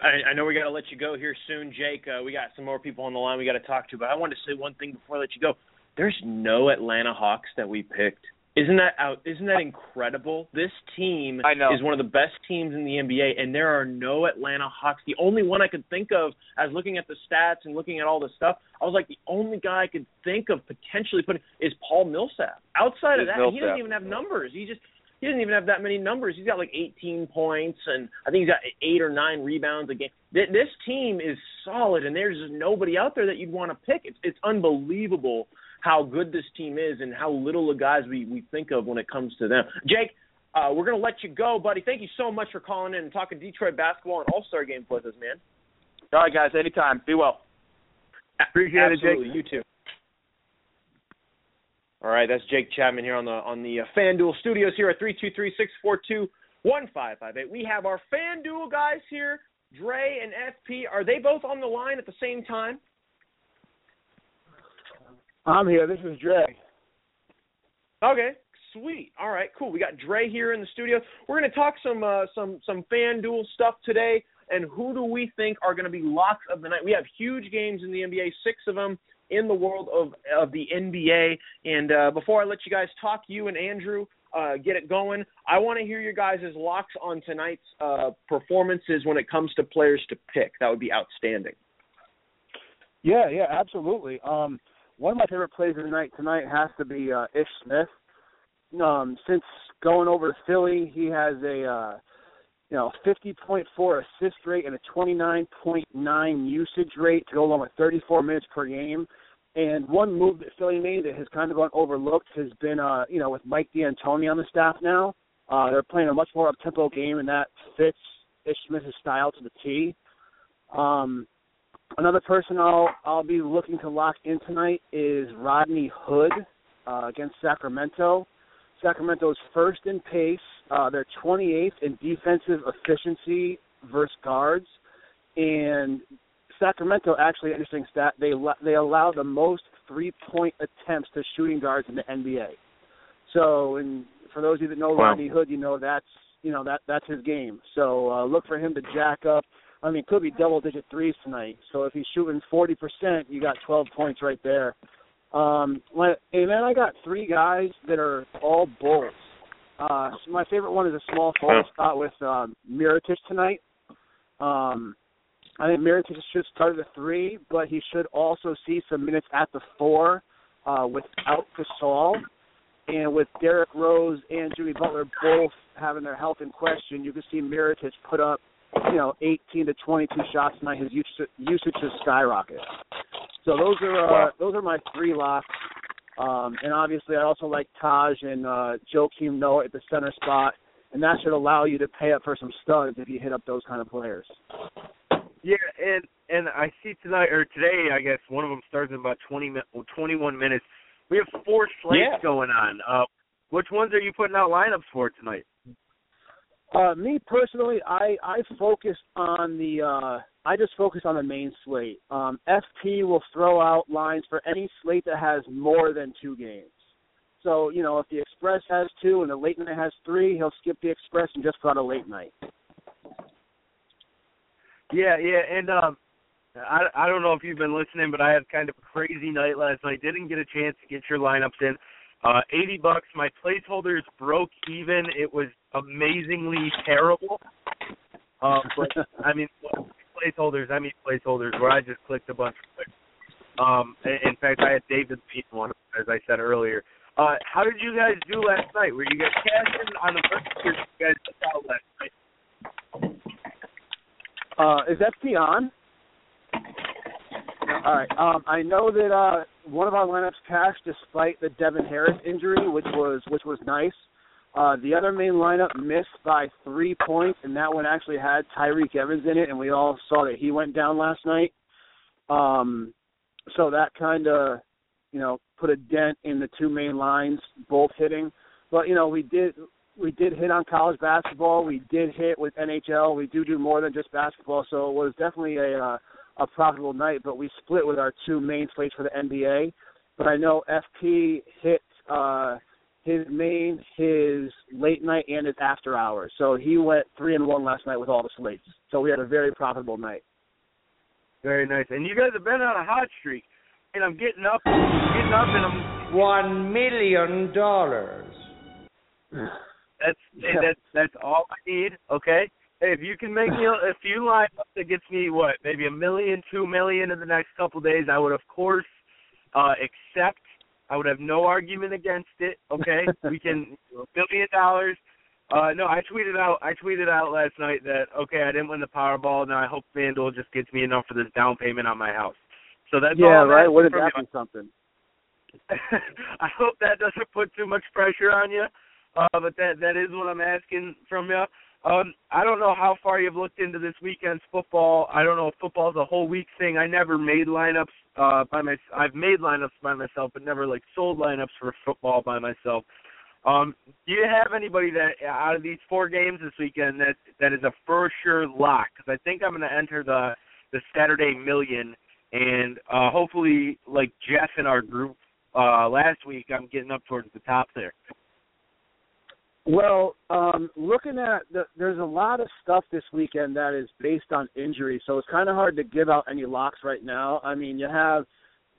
I, I know we got to let you go here soon, Jake. Uh, we got some more people on the line we got to talk to, but I wanted to say one thing before I let you go. There's no Atlanta Hawks that we picked. Isn't that out? Isn't that incredible? This team I know. is one of the best teams in the NBA, and there are no Atlanta Hawks. The only one I could think of, as looking at the stats and looking at all this stuff, I was like, the only guy I could think of potentially putting is Paul Millsap. Outside of that, he doesn't even have numbers. He just he doesn't even have that many numbers. He's got like 18 points, and I think he's got eight or nine rebounds a game. This team is solid, and there's just nobody out there that you'd want to pick. It's it's unbelievable how good this team is and how little the guys we we think of when it comes to them. Jake, uh, we're gonna let you go, buddy. Thank you so much for calling in and talking Detroit basketball and All Star game with us, man. All right, guys, anytime. Be well. Appreciate it, Jake. You too. All right, that's Jake Chapman here on the on the uh, FanDuel Studios here at three two three six four two one five five eight. We have our FanDuel guys here, Dre and FP. Are they both on the line at the same time? I'm here. This is Dre. Okay, sweet. All right, cool. We got Dre here in the studio. We're going to talk some uh, some some FanDuel stuff today. And who do we think are going to be locks of the night? We have huge games in the NBA, six of them in the world of of the NBA. And uh, before I let you guys talk, you and Andrew uh, get it going. I want to hear your guys' locks on tonight's uh, performances when it comes to players to pick. That would be outstanding. Yeah, yeah, absolutely. Um, one of my favorite plays of the night tonight has to be uh, Ish Smith. Um, since going over to Philly, he has a uh, you know 50.4 assist rate and a 29.9 usage rate to go along with 34 minutes per game. And one move that Philly made that has kind of gone overlooked has been, uh, you know, with Mike D'Antoni on the staff now. Uh, they're playing a much more up-tempo game, and that fits Ish Smith's style to the T. Um, another person I'll I'll be looking to lock in tonight is Rodney Hood uh, against Sacramento. Sacramento's first in pace. Uh, they're 28th in defensive efficiency versus guards, and Sacramento actually interesting stat. They they allow the most three point attempts to shooting guards in the NBA. So, and for those of you that know Wow. Rodney Hood, you know that's you know that that's his game. So uh, look for him to jack up. I mean, could be double digit threes tonight. So if he's shooting forty percent, you got twelve points right there. Um, my, and then I got three guys that are all bulls. Uh, so my favorite one is a small forward spot with um, Mirotic tonight. Um, I think Mirotic should start at the three, but he should also see some minutes at the four uh, without Gasol. And with Derrick Rose and Jimmy Butler both having their health in question, you can see Mirotic put up, you know, 18 to 22 shots tonight. His usage, usage has skyrocketed. So those are uh, those are my three locks. Um, and obviously, I also like Taj and uh, Joakim Noah at the center spot, and that should allow you to pay up for some studs if you hit up those kind of players. Yeah, and and I see tonight or today, I guess one of them starts in about 20 mi- well, 21 minutes. We have four slates Yeah. going on. Uh, which ones are you putting out lineups for tonight? Uh, me personally, I I focus on the uh, I just focus on the main slate. Um, FP will throw out lines for any slate that has more than two games. So you know, if the Express has two and the late night has three, he'll skip the Express and just put out a late night. Yeah, yeah, and um, I I don't know if you've been listening, but I had kind of a crazy night last night. Didn't get a chance to get your lineups in. Uh, 80 bucks. My placeholders broke even. It was amazingly terrible. Um, but I mean, placeholders. I mean placeholders where I just clicked a bunch of clicks. Um, in fact, I had David beat one, as I said earlier. Uh, how did you guys do last night? Were you guys cashing on the first or you guys out last night? Uh, is that on? All right. Um, I know that uh, one of our lineups cashed despite the Devin Harris injury, which was which was nice. Uh, the other main lineup missed by three points, and that one actually had Tyreke Evans in it, and we all saw that he went down last night. Um, so that kind of, you know, put a dent in the two main lines, both hitting. But you know, we did we did hit on college basketball. We did hit with NHL. We do do more than just basketball, so it was definitely a uh, a profitable night, but we split with our two main slates for the NBA. But I know FP hit uh, his main, his late night, and his after hours. So he went three and one last night with all the slates. So we had a very profitable night. Very nice. And you guys have been on a hot streak. And I'm getting up, getting up, and I'm one million dollars. That's that's that's all I need. Okay. Hey, if you can make me a few lineups that gets me what, maybe a million, two million in the next couple of days, I would of course uh accept. I would have no argument against it. Okay, we can a billion dollars. Uh no, I tweeted out I tweeted out last night that okay, I didn't win the Powerball. Now I hope FanDuel just gets me enough for this down payment on my house. So that's yeah, all right. What if that be something? I hope that doesn't put too much pressure on you. Uh, but that that is what I'm asking from you. Um, I don't know how far you've looked into this weekend's football. I don't know if football's a whole week thing. I never made lineups uh by my I've made lineups by myself, but never like sold lineups for football by myself. Um, do you have anybody that out of these four games this weekend that that is a for sure lock? Because I think I'm going to enter the the Saturday Million, and uh hopefully, like Jeff in our group uh last week, I'm getting up towards the top there. Well, um, looking at the, there's a lot of stuff this weekend that is based on injury, so it's kind of hard to give out any locks right now. I mean, you have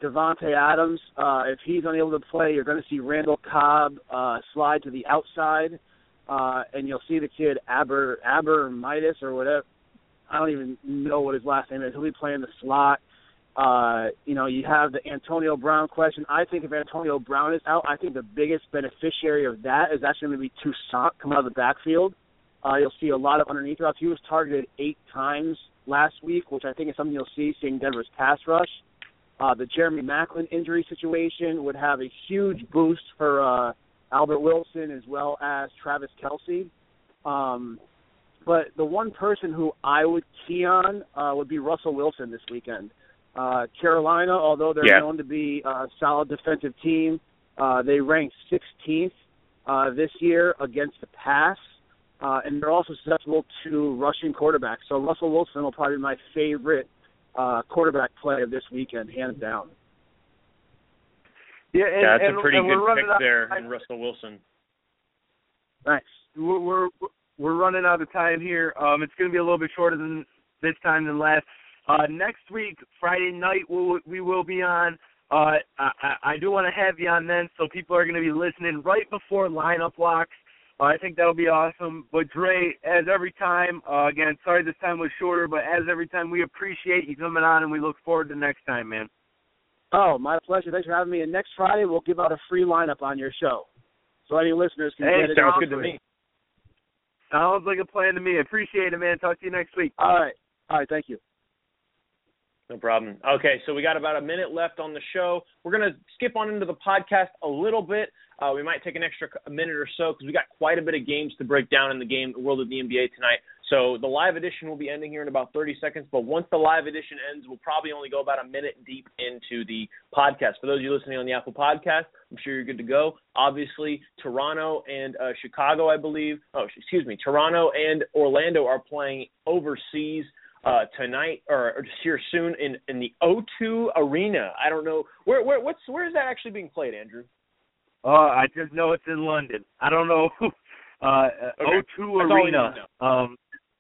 Davante Adams. Uh, if he's unable to play, you're going to see Randall Cobb uh, slide to the outside, uh, and you'll see the kid Aber Aber Midas or whatever. I don't even know what his last name is. He'll be playing the slot. Uh, you know, you have the Antonio Brown question. I think if Antonio Brown is out, I think the biggest beneficiary of that is actually going to be Toussaint coming out of the backfield. Uh, you'll see a lot of underneath routes. He was targeted eight times last week, which I think is something you'll see seeing Denver's pass rush. Uh, the Jeremy Maclin injury situation would have a huge boost for uh, Albert Wilson as well as Travis Kelce. Um, but the one person who I would key on uh, would be Russell Wilson this weekend. Uh, Carolina, although they're Yeah. known to be a solid defensive team, uh, they ranked 16th uh, this year against the pass, uh, and they're also susceptible to rushing quarterbacks. So Russell Wilson will probably be my favorite uh, quarterback play of this weekend, hands down. Yeah, and, yeah, that's and, a pretty and good pick out there of time. in Russell Wilson. Nice. We're, we're we're running out of time here. Um, it's going to be a little bit shorter than this time than last. Uh, next week, Friday night, we'll, we will be on. Uh, I, I I do want to have you on then, so people are going to be listening right before lineup locks. Uh, I think that'll be awesome. But Dre, as every time, uh, again, sorry this time was shorter, but as every time, we appreciate you coming on, and we look forward to next time, man. Oh, my pleasure. Thanks for having me. And next Friday, we'll give out a free lineup on your show, so any listeners can Hey, get it. Sounds good to me. Sounds like a plan to me. Appreciate it, man. Talk to you next week. All right. All right. Thank you. No problem. Okay, so we got about a minute left on the show. We're going to skip on into the podcast a little bit. Uh, we might take an extra minute or so because we got quite a bit of games to break down in the game the world of the NBA tonight. So the live edition will be ending here in about 30 seconds. But once the live edition ends, we'll probably only go about a minute deep into the podcast. For those of you listening on the Apple Podcast, I'm sure you're good to go. Obviously, Toronto and uh, Chicago, I believe. Oh, excuse me, Toronto and Orlando are playing overseas uh, tonight or, or just here soon in in the O2 Arena. I don't know where where what's where is that actually being played, Andrew? Uh, I just know it's in London. I don't know. uh, Okay. O2 That's Arena. Um,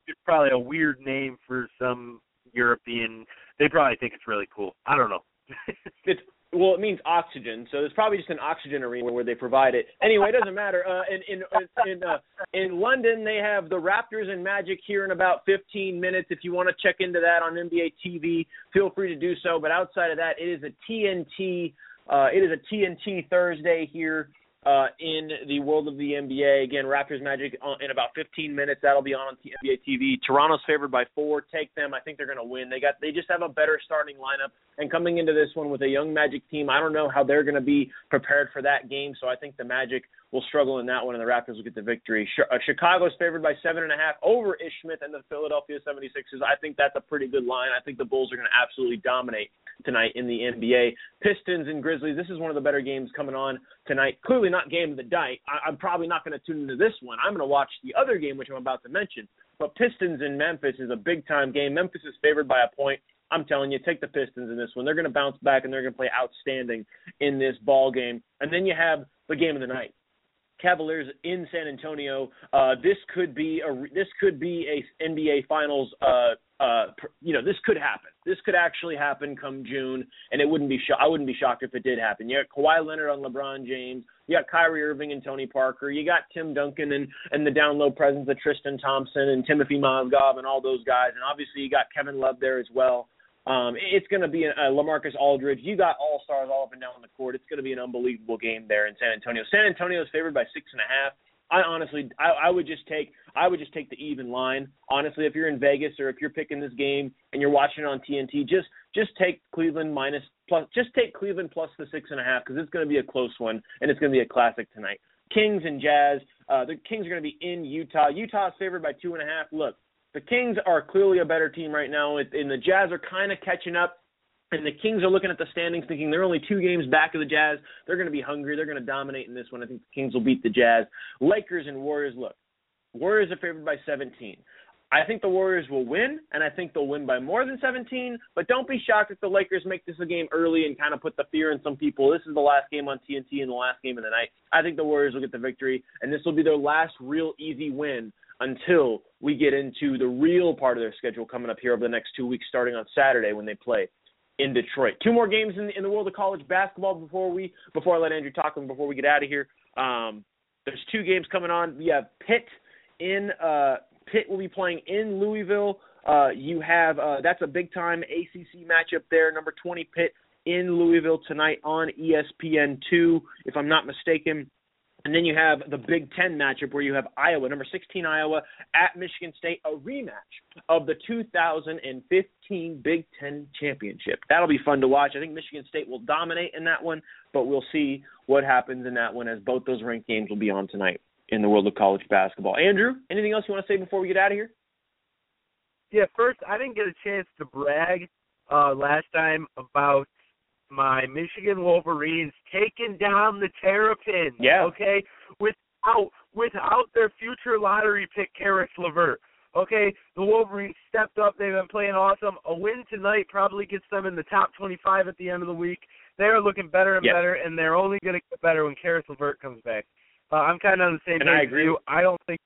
it's probably a weird name for some European. They probably think it's really cool. I don't know. It's well, it means oxygen, so it's probably just an oxygen arena where they provide it. Anyway, it doesn't matter. Uh, in in in uh, in London, they have the Raptors and Magic here in about 15 minutes. If you want to check into that on NBA TV, feel free to do so. But outside of that, it is a TNT. Uh, it is a TNT Thursday here uh, in the world of the NBA. Again, Raptors Magic uh, in about 15 minutes. That'll be on on NBA TV. Toronto's favored by four. Take them. I think they're going to win. They got. They just have a better starting lineup. And coming into this one with a young Magic team, I don't know how they're going to be prepared for that game. So I think the Magic will struggle in that one, and the Raptors will get the victory. Uh, Chicago's favored by seven and a half over Ish Smith and the Philadelphia 76ers. I think that's a pretty good line. I think the Bulls are going to absolutely dominate tonight in the NBA. Pistons and Grizzlies. This is one of the better games coming on tonight. Clearly not game of the night. I- I'm probably not going to tune into this one. I'm going to watch the other game, which I'm about to mention. But Pistons in Memphis is a big time game. Memphis is favored by a point. I'm telling you, take the Pistons in this one. They're going to bounce back and they're going to play outstanding in this ball game. And then you have the game of the night. Cavaliers in San Antonio. Uh, this could be a this could be a NBA Finals. Uh, uh, you know, this could happen. This could actually happen come June, and it wouldn't be sho- I wouldn't be shocked if it did happen. You got Kawhi Leonard on LeBron James. You got Kyrie Irving and Tony Parker. You got Tim Duncan and and the down low presence of Tristan Thompson and Timothy Mozgov and all those guys. And obviously you got Kevin Love there as well. Um, it's going to be a, a Lamarcus Aldridge. You got all stars all up and down the court. It's going to be an unbelievable game there in San Antonio. San Antonio is favored by six and a half. I honestly, I, I would just take, I would just take the even line. Honestly, if you're in Vegas or if you're picking this game and you're watching it on TNT, just just take Cleveland minus plus, just take Cleveland plus the six and a half because it's going to be a close one and it's going to be a classic tonight. Kings and Jazz. Uh, the Kings are going to be in Utah. Utah is favored by two and a half. Look, the Kings are clearly a better team right now, and the Jazz are kind of catching up. And the Kings are looking at the standings, thinking they're only two games back of the Jazz. They're going to be hungry. They're going to dominate in this one. I think the Kings will beat the Jazz. Lakers and Warriors. Look, Warriors are favored by 17. I think the Warriors will win, and I think they'll win by more than 17. But don't be shocked if the Lakers make this a game early and kind of put the fear in some people. This is the last game on TNT and the last game of the night. I think the Warriors will get the victory, and this will be their last real easy win until we get into the real part of their schedule coming up here over the next two weeks, starting on Saturday when they play in Detroit. Two more games in, in the world of college basketball before we before I let Andrew talk and before we get out of here. Um, there's two games coming on. We have Pitt in uh, Pitt will be playing in Louisville. Uh, you have uh, that's a big time ACC matchup there. Number 20 Pitt in Louisville tonight on E ESPN two, if I'm not mistaken. And then you have the Big Ten matchup where you have Iowa, number 16 Iowa, at Michigan State, a rematch of the 2015 Big Ten championship. That'll be fun to watch. I think Michigan State will dominate in that one, but we'll see what happens in that one as both those ranked games will be on tonight in the world of college basketball. Andrew, anything else you want to say before we get out of here? Yeah, first, I didn't get a chance to brag uh, last time about my Michigan Wolverines taking down the Terrapins. Yeah. Okay, without without their future lottery pick, Caris LeVert. Okay, the Wolverines stepped up. They've been playing awesome. A win tonight probably gets them in the top 25 at the end of the week. They are looking better and Yep. better, and they're only going to get better when Caris LeVert comes back. Uh, I'm kind of on the same And page I with agree. you. I don't think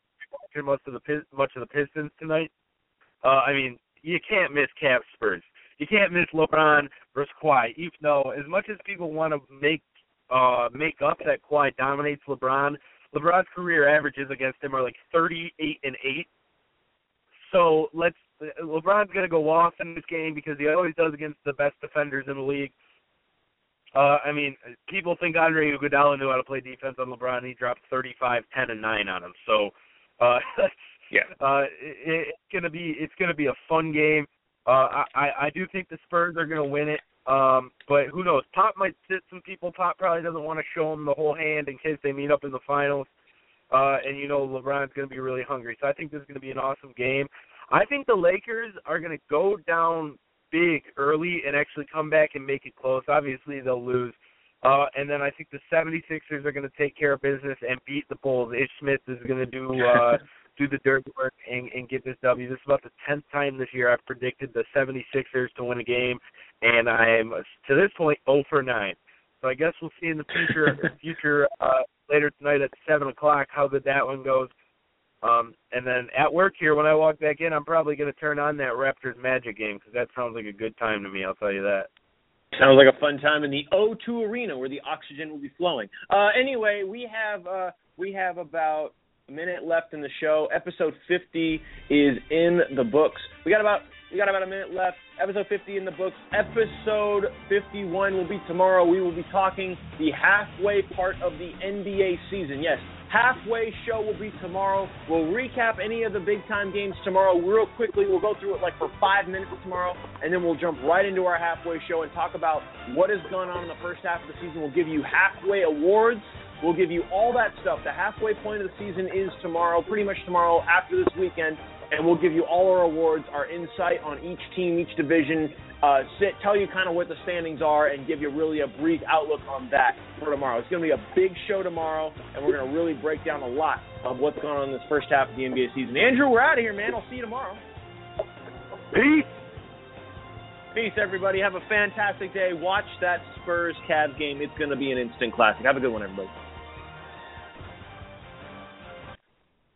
we're much of the much of the Pistons tonight. Uh, I mean, you can't miss Cavs Spurs. You can't miss LeBron versus Kawhi. Even though, as much as people want to make uh make up that Kawhi dominates LeBron, LeBron's career averages against him are like 38 and 8. So let's LeBron's gonna go off in this game because he always does against the best defenders in the league. Uh, I mean, people think Andre Iguodala knew how to play defense on LeBron. And he dropped 35, 10, and 9 on him. So, uh, Yeah. uh, it, it's gonna be it's gonna be a fun game. Uh, I I do think the Spurs are gonna win it. Um, but who knows? Pop might sit some people. Pop probably doesn't want to show them the whole hand in case they meet up in the finals. Uh, and you know LeBron's going to be really hungry. So I think this is going to be an awesome game. I think the Lakers are going to go down big early and actually come back and make it close. Obviously they'll lose Uh, and then I think the 76ers are going to take care of business and beat the Bulls. Ish Smith is going to do uh, do the dirty work and, and get this W. This is about the tenth time this year I've predicted the 76ers to win a game, and I'm to this point 0 for 9. So I guess we'll see in the future future uh, later tonight at seven o'clock how good that one goes. Um, and then at work here, when I walk back in, I'm probably going to turn on that Raptors Magic game because that sounds like a good time to me. I'll tell you that. Sounds like a fun time in the O2 Arena where the oxygen will be flowing. Uh, anyway, we have uh, we have about a minute left in the show. Episode 50 is in the books. We got about we got about a minute left. Episode 50 in the books. Episode 51 will be tomorrow. We will be talking the halfway part of the NBA season. Yes, halfway show will be tomorrow. We'll recap any of the big time games tomorrow real quickly. We'll go through it like for five minutes tomorrow, and then we'll jump right into our halfway show and talk about what has gone on in the first half of the season. We'll give you halfway awards. We'll give you all that stuff. The halfway point of the season is tomorrow, pretty much tomorrow after this weekend, and we'll give you all our awards, our insight on each team, each division, uh, sit, tell you kind of what the standings are, and give you really a brief outlook on that for tomorrow. It's going to be a big show tomorrow, and we're going to really break down a lot of what's going on in this first half of the NBA season. Andrew, we're out of here, man. I'll see you tomorrow. Peace. Peace, everybody. Have a fantastic day. Watch that Spurs Cavs game. It's going to be an instant classic. Have a good one, everybody.